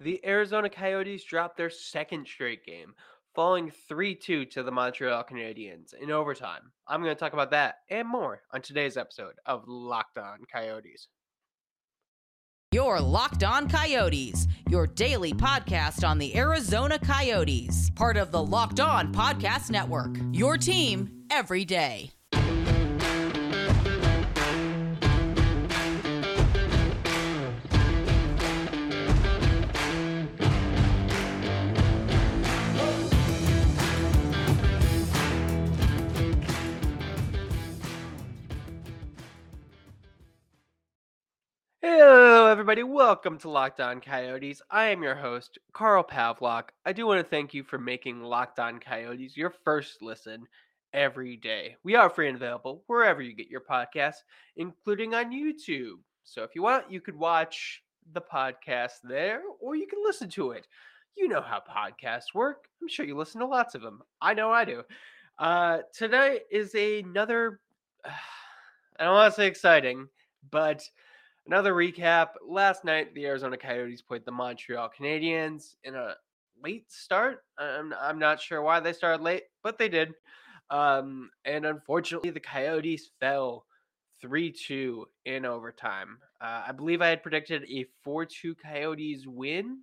The Arizona Coyotes dropped their second straight game, falling 3 2 to the Montreal Canadiens in overtime. I'm going to talk about that and more on today's episode of Locked On Coyotes. Your Locked On Coyotes, your daily podcast on the Arizona Coyotes, part of the Locked On Podcast Network. Your team every day. Everybody. Welcome to Locked On Coyotes. I am your host, Carl Pavlock. I do want to thank you for making Locked On Coyotes your first listen every day. We are free and available wherever you get your podcasts, including on YouTube. So if you want, you could watch the podcast there or you can listen to it. You know how podcasts work. I'm sure you listen to lots of them. I know I do. Uh, today is another, I don't want to say exciting, but Another recap. Last night, the Arizona Coyotes played the Montreal Canadiens in a late start. I'm, I'm not sure why they started late, but they did. Um, and unfortunately, the Coyotes fell 3 2 in overtime. Uh, I believe I had predicted a 4 2 Coyotes win.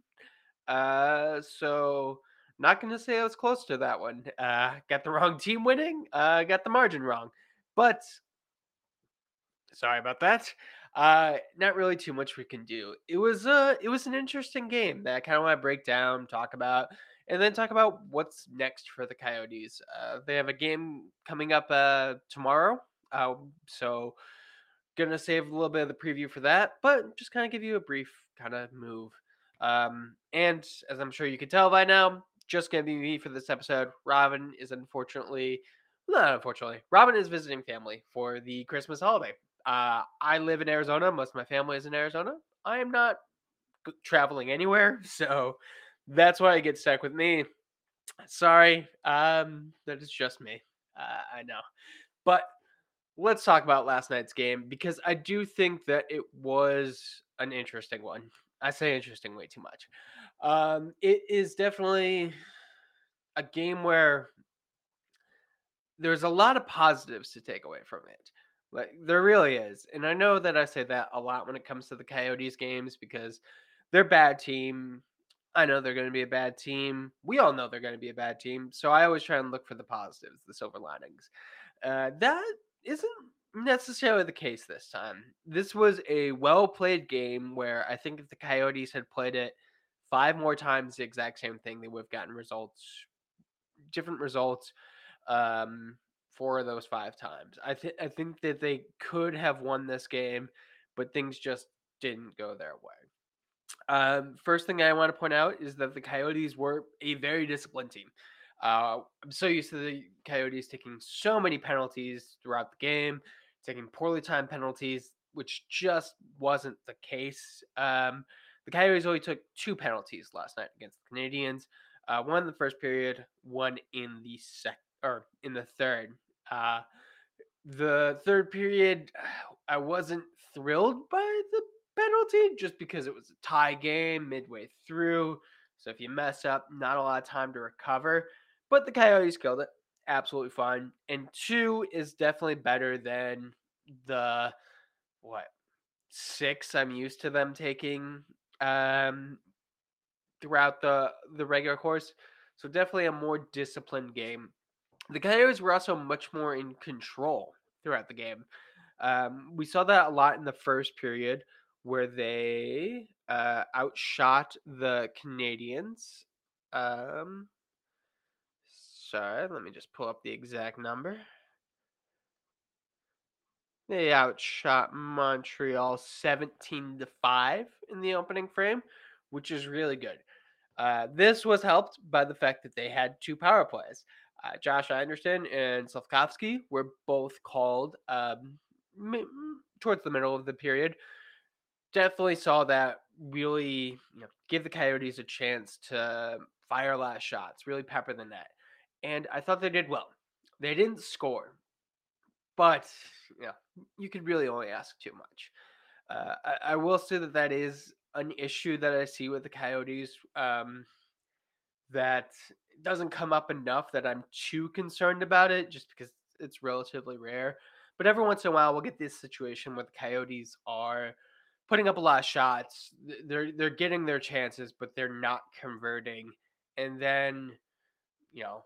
Uh, so, not going to say I was close to that one. Uh, got the wrong team winning, uh, got the margin wrong. But sorry about that. Uh, not really too much we can do. It was uh it was an interesting game that I kind of want to break down, talk about, and then talk about what's next for the Coyotes. Uh, they have a game coming up uh tomorrow. Uh, so gonna save a little bit of the preview for that, but just kind of give you a brief kind of move. Um, and as I'm sure you can tell by now, just gonna be me for this episode. Robin is unfortunately, not unfortunately, Robin is visiting family for the Christmas holiday. Uh, I live in Arizona. Most of my family is in Arizona. I am not traveling anywhere, so that's why I get stuck with me. Sorry, um, that is just me. Uh, I know, but let's talk about last night's game because I do think that it was an interesting one. I say interesting way too much. Um, it is definitely a game where there's a lot of positives to take away from it. Like there really is. And I know that I say that a lot when it comes to the Coyotes games because they're bad team. I know they're going to be a bad team. We all know they're going to be a bad team. So I always try and look for the positives, the silver linings. Uh, that isn't necessarily the case this time. This was a well played game where I think if the Coyotes had played it five more times, the exact same thing, they would have gotten results, different results. Um, four of those five times. I think I think that they could have won this game, but things just didn't go their way. Um, first thing I want to point out is that the Coyotes were a very disciplined team. Uh, I'm so used to the Coyotes taking so many penalties throughout the game, taking poorly timed penalties, which just wasn't the case. Um, the Coyotes only took two penalties last night against the Canadiens. Uh, one in the first period, one in the sec or in the third. Uh, the third period, I wasn't thrilled by the penalty just because it was a tie game midway through. So if you mess up, not a lot of time to recover. But the Coyotes killed it. Absolutely fine. And two is definitely better than the what six I'm used to them taking um throughout the the regular course. So definitely a more disciplined game the Coyotes were also much more in control throughout the game. Um, we saw that a lot in the first period where they uh, outshot the Canadiens. Um, sorry, let me just pull up the exact number. They outshot Montreal 17 to 5 in the opening frame, which is really good. Uh, this was helped by the fact that they had two power plays Josh Anderson and Slafkovsky were both called um, towards the middle of the period. Definitely saw that really you know, give the Coyotes a chance to fire last shots, really pepper the net. And I thought they did well. They didn't score, but know, you could really only ask too much. Uh, I, I, will say that that is an issue that I see with the Coyotes um, that doesn't come up enough that I'm too concerned about it, just because it's relatively rare. But every once in a while, we'll get this situation where the Coyotes are putting up a lot of shots. They're they're getting their chances, but they're not converting. And then, you know,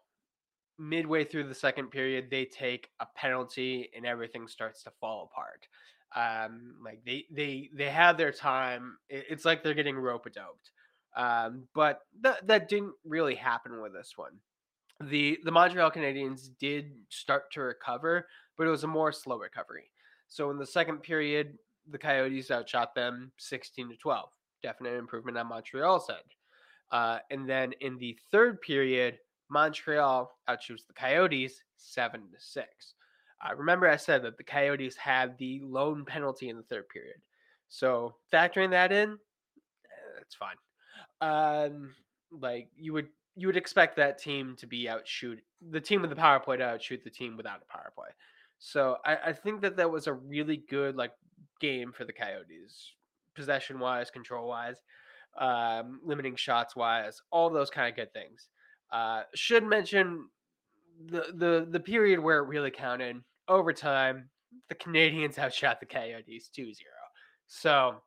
midway through the second period, they take a penalty and everything starts to fall apart. Um, like they they they have their time. It's like they're getting rope doped. Um, but that that didn't really happen with this one. The the Montreal Canadiens did start to recover, but it was a more slow recovery. So in the second period, the Coyotes outshot them 16 to 12. Definite improvement on Montreal's end. Uh, and then in the third period, Montreal outshoots the Coyotes 7 to 6. Uh, remember, I said that the Coyotes had the lone penalty in the third period. So factoring that in, eh, that's fine. Um, like you would you would expect that team to be outshoot the team with the power play to outshoot the team without a power play. So I, I think that that was a really good like game for the Coyotes, possession wise, control wise, um, limiting shots wise, all those kind of good things. Uh, should mention the the the period where it really counted overtime. The Canadiens outshot the Coyotes 2-0. So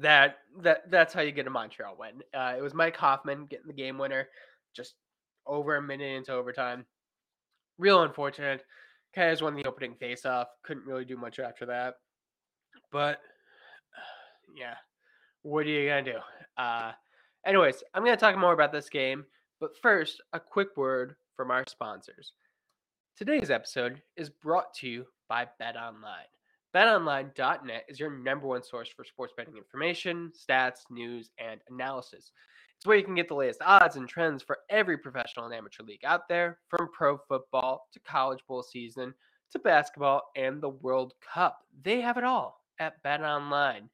that that that's how you get a Montreal win. Uh, it was Mike Hoffman getting the game winner, just over a minute into overtime. Real unfortunate. Coyotes won the opening faceoff. Couldn't really do much after that. But yeah, what are you gonna do? Uh, anyways, I'm gonna talk more about this game. But first, a quick word from our sponsors. Today's episode is brought to you by BetOnline. BetOnline.net is your number one source for sports betting information, stats, news, and analysis. It's where you can get the latest odds and trends for every professional and amateur league out there, from pro football to college bowl season to basketball and the World Cup. They have it all at BetOnline.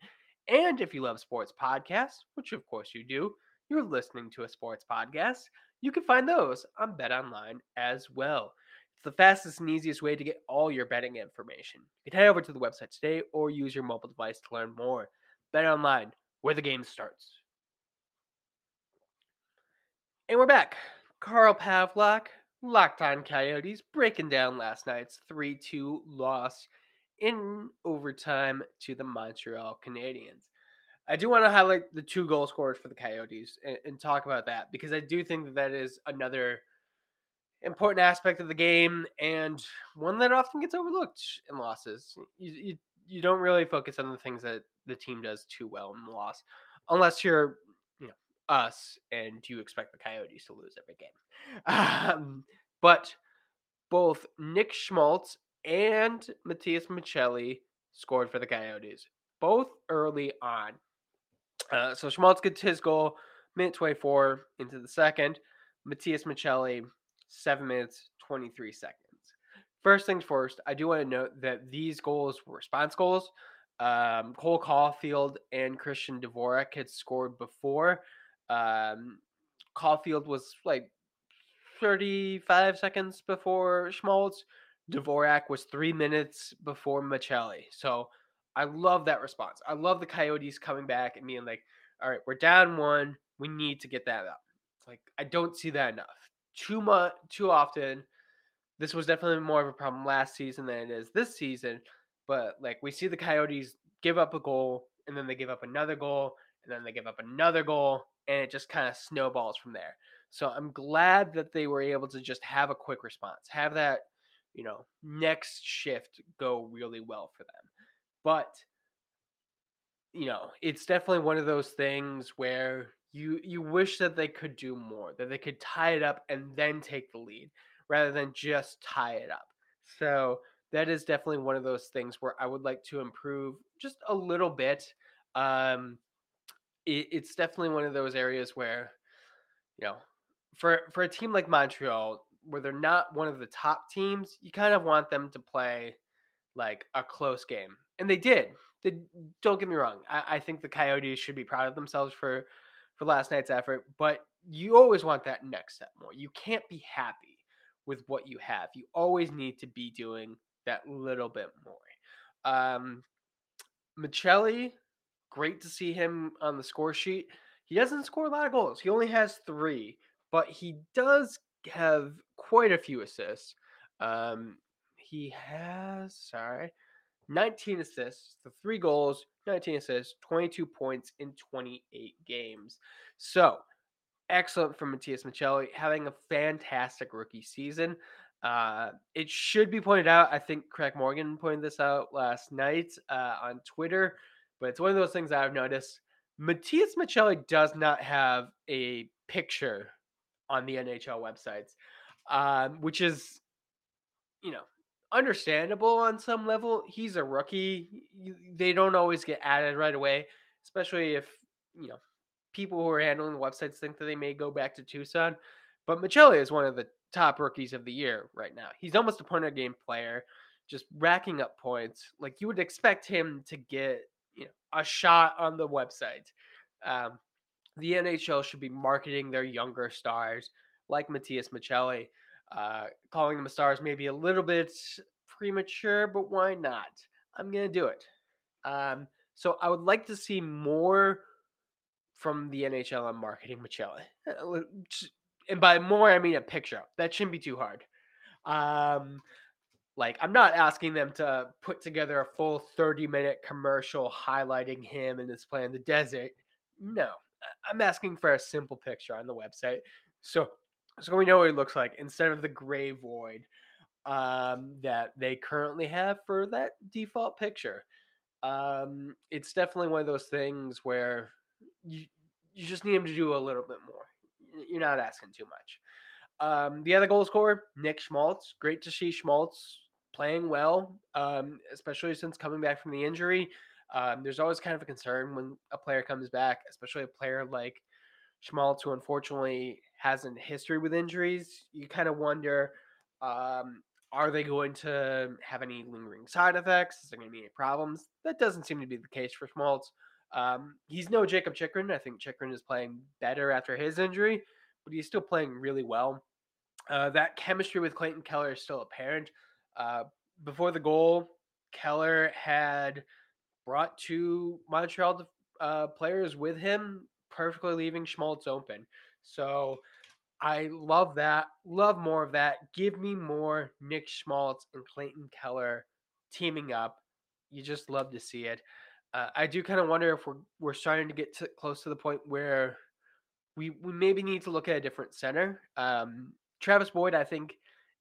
And if you love sports podcasts, which of course you do, you're listening to a sports podcast, you can find those on BetOnline as well. The fastest and easiest way to get all your betting information. You can head over to the website today or use your mobile device to learn more. Bet online, where the game starts. And we're back. Carl Pavlock, Locked On Coyotes, breaking down last night's 3 2 loss in overtime to the Montreal Canadiens. I do want to highlight the two goal scorers for the Coyotes and, and talk about that because I do think that that is another important aspect of the game and one that often gets overlooked in losses. You, you, you don't really focus on the things that the team does too well in the loss, unless you're you know us and you expect the Coyotes to lose every game. Um, but both Nick Schmaltz and Matthias Maccelli scored for the Coyotes, both early on. Uh, so Schmaltz gets his goal minute 24 into the second. Matthias Maccelli 7 minutes 23 seconds. First things first, I do want to note that these goals were response goals. Um, Cole Caulfield and Christian Dvorak had scored before. Um, Caulfield was like 35 seconds before Schmaltz. Dvorak was three minutes before Maccelli. So I love that response. I love the Coyotes coming back and being like, all right, we're down one. We need to get that up. Like, I don't see that enough too much too often. This was definitely more of a problem last season than it is this season. But like we see the Coyotes give up a goal and then they give up another goal and then they give up another goal and it just kind of snowballs from there. So I'm glad that they were able to just have a quick response, have that, you know, next shift go really well for them. But you know, it's definitely one of those things where you you wish that they could do more, that they could tie it up and then take the lead rather than just tie it up. So that is definitely one of those things where I would like to improve just a little bit. Um, it, it's definitely one of those areas where, you know, for for a team like Montreal, where they're not one of the top teams, you kind of want them to play like a close game, and they did. They, don't get me wrong. I, I think the Coyotes should be proud of themselves for for last night's effort, but you always want that next step more. You can't be happy with what you have. You always need to be doing that little bit more. Um, Maccelli great to see him on the score sheet. He doesn't score a lot of goals. He only has three, but he does have quite a few assists. Um, he has sorry, 19 assists, the three goals, 19 assists, 22 points in 28 games. So excellent from Matthias Maccelli, having a fantastic rookie season. Uh, it should be pointed out. I think Craig Morgan pointed this out last night uh, on Twitter, but it's one of those things I've noticed. Matthias Maccelli does not have a picture on the NHL websites, um, which is, you know, understandable on some level. He's a rookie. They don't always get added right away, especially if, you know, people who are handling the websites think that they may go back to Tucson. But Maccelli is one of the top rookies of the year right now. He's almost a point a game player, just racking up points. Like you would expect him to get you know a shot on the website. Um, the NHL should be marketing their younger stars like Matias Maccelli. Uh, calling them stars maybe a little bit premature, but why not? I'm gonna do it. Um, so I would like to see more from the NHL on marketing Maccelli. Uh, and by more I mean a picture. That shouldn't be too hard. Um, like I'm not asking them to put together a full 30 minute commercial highlighting him and his play in the desert. No, I'm asking for a simple picture on the website. So so we know what he looks like instead of the gray void um, that they currently have for that default picture. Um, it's definitely one of those things where you you just need him to do a little bit more. You're not asking too much. Um, the other goal scorer, Nick Schmaltz. Great to see Schmaltz playing well, um, especially since coming back from the injury. Um, there's always kind of a concern when a player comes back, especially a player like Schmaltz, who unfortunately has a history with injuries. You kind of wonder um, are they going to have any lingering side effects? Is there going to be any problems? That doesn't seem to be the case for Schmaltz. Um, he's no Jacob Chychrun. I think Chychrun is playing better after his injury, but he's still playing really well. Uh, that chemistry with Clayton Keller is still apparent. Uh, before the goal, Keller had brought two Montreal uh, players with him, perfectly leaving Schmaltz open. So I love that. Love more of that. Give me more Nick Schmaltz and Clayton Keller teaming up. You just love to see it. Uh, I do kind of wonder if we're we're starting to get to, close to the point where we we maybe need to look at a different center. Um, Travis Boyd, I think,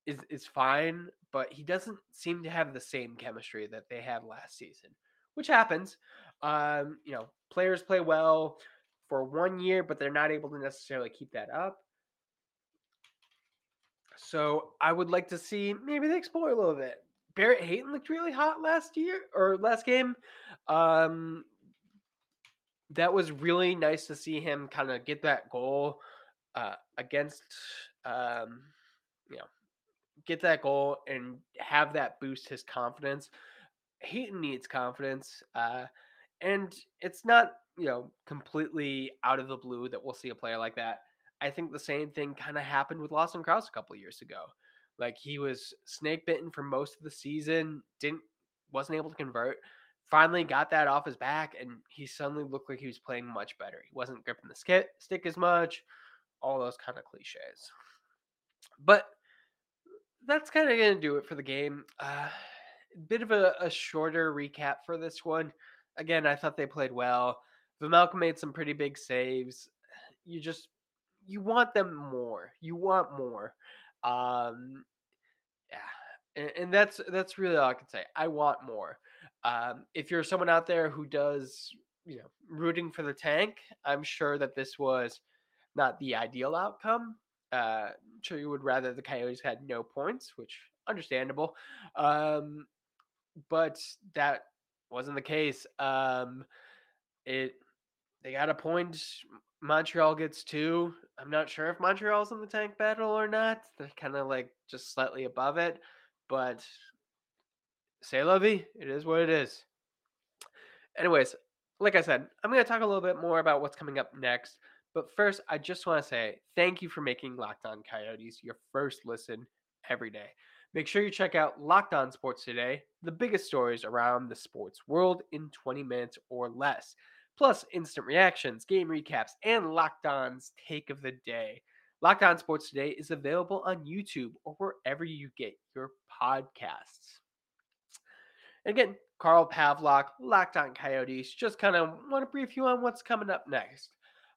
is is fine, but he doesn't seem to have the same chemistry that they had last season, which happens. Um, you know, players play well for one year, but they're not able to necessarily keep that up. So I would like to see maybe they explore a little bit. Barrett Hayton looked really hot last year or last game. Um, that was really nice to see him kind of get that goal uh, against, um, you know, get that goal and have that boost his confidence. Hayton needs confidence, uh, and it's not you know completely out of the blue that we'll see a player like that. I think the same thing kind of happened with Lawson Crouse a couple years ago. Like he was snake bitten for most of the season, didn't wasn't able to convert. Finally got that off his back, and he suddenly looked like he was playing much better. He wasn't gripping the skit, stick as much, all those kind of cliches. But that's kind of gonna do it for the game. Uh, bit of a, a shorter recap for this one. Again, I thought they played well. Vejmelka made some pretty big saves. You just you want them more. You want more. Um, yeah, and, and that's that's really all I can say. I want more. Um, if you're someone out there who does, you know, rooting for the tank, I'm sure that this was not the ideal outcome. Uh, I'm sure you would rather the Coyotes had no points, which understandable. Um, but that wasn't the case. Um, it they got a point. Montreal gets two. I'm not sure if Montreal's in the tank battle or not. They're kind of like just slightly above it, but say lovey, it is what it is. Anyways, like I said, I'm going to talk a little bit more about what's coming up next. But first, I just want to say thank you for making Locked On Coyotes your first listen every day. Make sure you check out Locked On Sports today, the biggest stories around the sports world in 20 minutes or less. Plus instant reactions, game recaps, and Locked On's take of the day. Locked On Sports Today is available on YouTube or wherever you get your podcasts. And Again, Carl Pavlock, Locked On Coyotes, just kind of want to brief you on what's coming up next.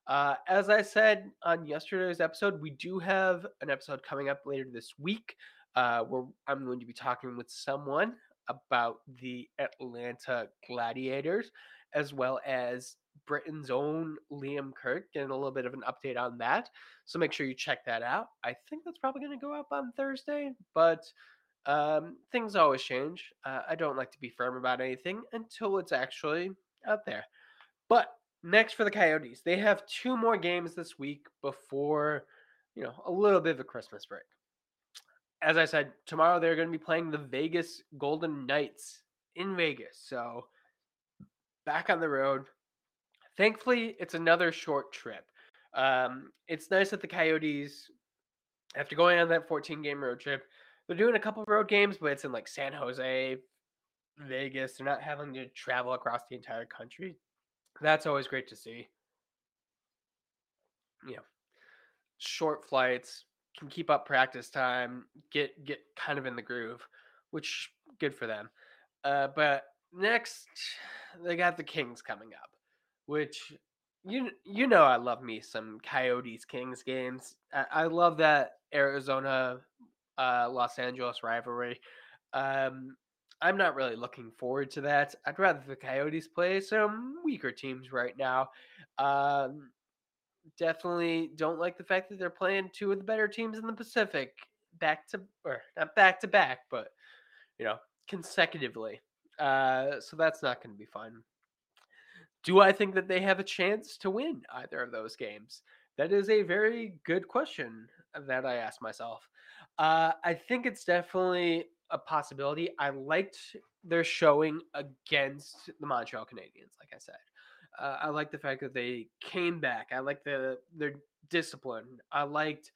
Uh, as I said on yesterday's episode, we do have an episode coming up later this week uh, where I'm going to be talking with someone about the Atlanta Gladiators, as well as Britain's own Liam Kirk, getting a little bit of an update on that. So make sure you check that out. I think that's probably going to go up on Thursday, but um, things always change. Uh, I don't like to be firm about anything until it's actually out there. But next for the Coyotes, they have two more games this week before, you know, a little bit of a Christmas break. As I said, tomorrow they're going to be playing the Vegas Golden Knights in Vegas. So back on the road. Thankfully, it's another short trip. Um, it's nice that the Coyotes, after going on that 14 game road trip, they're doing a couple road games, but it's in like San Jose, Vegas. They're not having to travel across the entire country. That's always great to see. You know, short flights can keep up practice time, get get kind of in the groove, which good for them. Uh, but next, they got the Kings coming up, which you you know I love me some Coyotes Kings games. I, I love that Arizona uh, Los Angeles rivalry. Um, I'm not really looking forward to that. I'd rather the Coyotes play some weaker teams right now. Um, definitely don't like the fact that they're playing two of the better teams in the Pacific back to or not back to back, but you know consecutively. Uh, so that's not going to be fun. Do I think that they have a chance to win either of those games? That is a very good question that I ask myself. Uh, I think it's definitely a possibility. I liked their showing against the Montreal Canadiens, like I said. Uh, I like the fact that they came back. I like the their discipline. I liked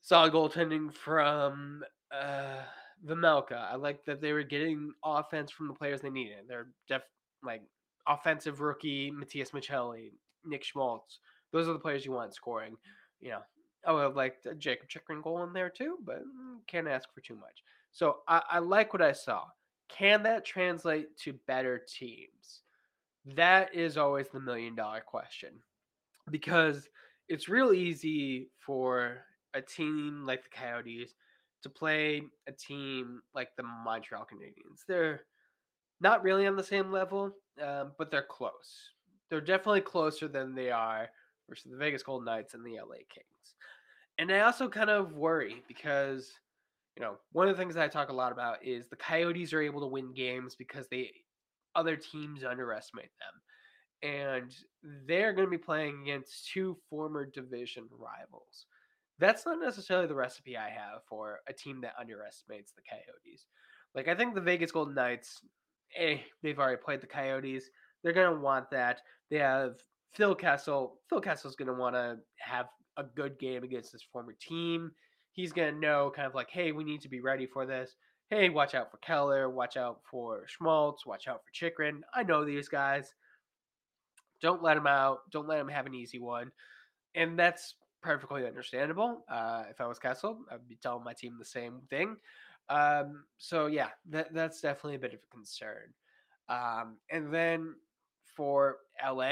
solid goaltending from uh, Vejmelka. I like that they were getting offense from the players they needed. They're def like offensive rookie Matias Maccelli, Nick Schmaltz. Those are the players you want scoring. You know, I would have liked a Jakob Chychrun goal in there too, but mm, can't ask for too much. So I, I like what I saw. Can that translate to better teams? That is always the million dollar question because it's real easy for a team like the Coyotes to play a team like the Montreal Canadiens. They're not really on the same level, um, but they're close. They're definitely closer than they are versus the Vegas Golden Knights and the LA Kings. And I also kind of worry because, you know, one of the things that I talk a lot about is the Coyotes are able to win games because they other teams underestimate them. And they're going to be playing against two former division rivals. That's not necessarily the recipe I have for a team that underestimates the Coyotes. Like I think the Vegas Golden Knights, eh, they've already played the Coyotes. They're going to want that. They have Phil Kessel. Phil Kessel's going to want to have a good game against his former team. He's going to know kind of like, hey, we need to be ready for this. Hey, watch out for Keller. Watch out for Schmaltz. Watch out for Chychrun. I know these guys. Don't let them out. Don't let them have an easy one. And that's perfectly understandable. Uh, if I was Kessel, I'd be telling my team the same thing. Um, so yeah, that, that's definitely a bit of a concern. Um, and then for LA,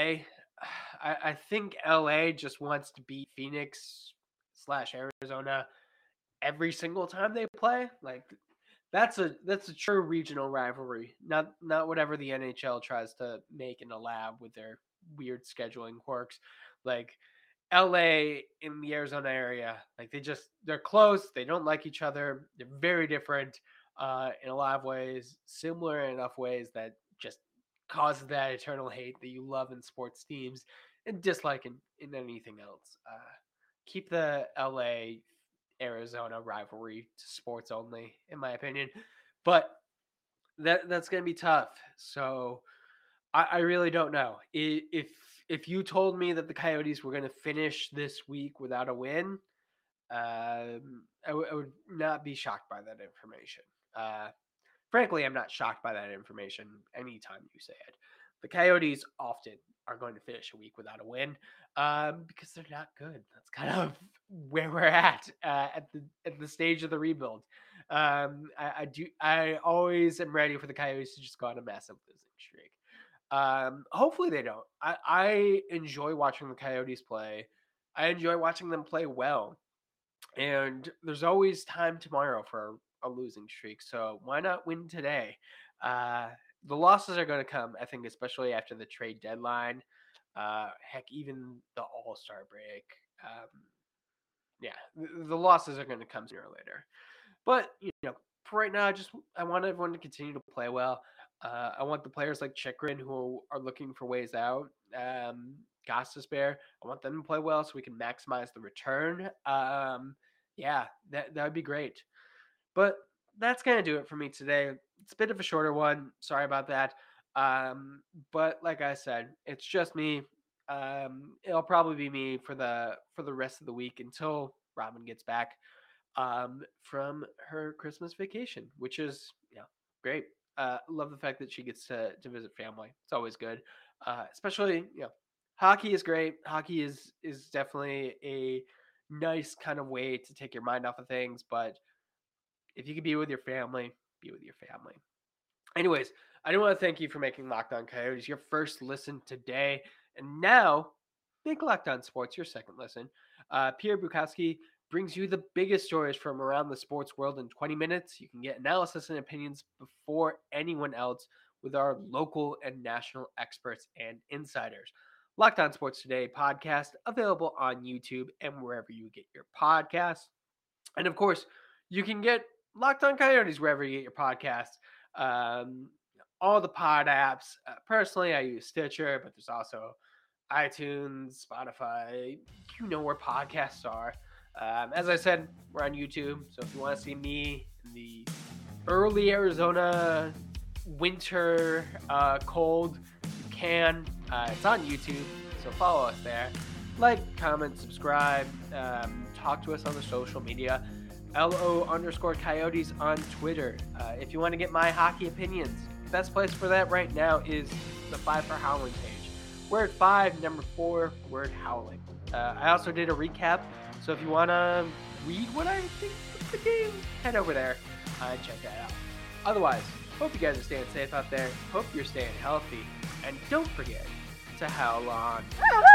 I, I think LA just wants to beat Phoenix slash Arizona every single time they play. Like that's a that's a true regional rivalry, not not whatever the NHL tries to make in a lab with their weird scheduling quirks. Like LA in the Arizona area, like they just they're close. They don't like each other. They're very different uh, in a lot of ways, similar in enough ways that just causes that eternal hate that you love in sports teams and dislike in, in anything else. Uh, keep the LA Arizona rivalry to sports only, in my opinion. But that that's gonna be tough. So I, I really don't know. If if you told me that the Coyotes were gonna finish this week without a win, um, I, w- I would not be shocked by that information. Uh, frankly, I'm not shocked by that information anytime you say it. The Coyotes often are going to finish a week without a win um, because they're not good. That's kind of where we're at uh, at the at the stage of the rebuild. Um, I, I, do. I always am ready for the Coyotes to just go on a massive losing. Um, hopefully they don't. I, I enjoy watching the Coyotes play. I enjoy watching them play well. And there's always time tomorrow for a losing streak. So why not win today? Uh, the losses are going to come, I think, especially after the trade deadline. Uh, heck, even the All Star break. Um, yeah, the, the losses are going to come sooner or later. But you know, for right now, I just I want everyone to continue to play well. Uh, I want the players like Chychrun who are looking for ways out. Um, Gostisbehere, I want them to play well so we can maximize the return. Um, yeah, that that would be great. But that's gonna do it for me today. It's a bit of a shorter one. Sorry about that. Um, but like I said, it's just me. Um, it'll probably be me for the for the rest of the week until Robin gets back um, from her Christmas vacation, which is yeah great. Uh, love the fact that she gets to to visit family. It's always good, uh, especially you know hockey is great. Hockey is is definitely a nice kind of way to take your mind off of things, but if you can be with your family, be with your family. Anyways, I do want to thank you for making Locked On Coyotes your first listen today. And now, make Locked On Sports your second listen. Uh, Pierre Bukowski brings you the biggest stories from around the sports world in 20 minutes. You can get analysis and opinions before anyone else with our local and national experts and insiders. Locked On Sports Today podcast available on YouTube and wherever you get your podcasts. And of course, you can get Locked On Coyotes wherever you get your podcasts. Um, all the pod apps. Uh, personally, I use Stitcher, but there's also iTunes, Spotify. You know where podcasts are. Um, as I said, we're on YouTube. So if you want to see me in the early Arizona winter uh, cold, you can. Uh, it's on YouTube. So follow us there. Like, comment, subscribe, um, talk to us on the social media. LO underscore coyotes on Twitter. Uh, if you want to get my hockey opinions, best place for that right now is the Five for Howling page. We're at five, number four, word howling. Uh, I also did a recap, so if you want to read what I think of the game, head over there and check that out. Otherwise, hope you guys are staying safe out there. Hope you're staying healthy. And don't forget to howl on. Hello!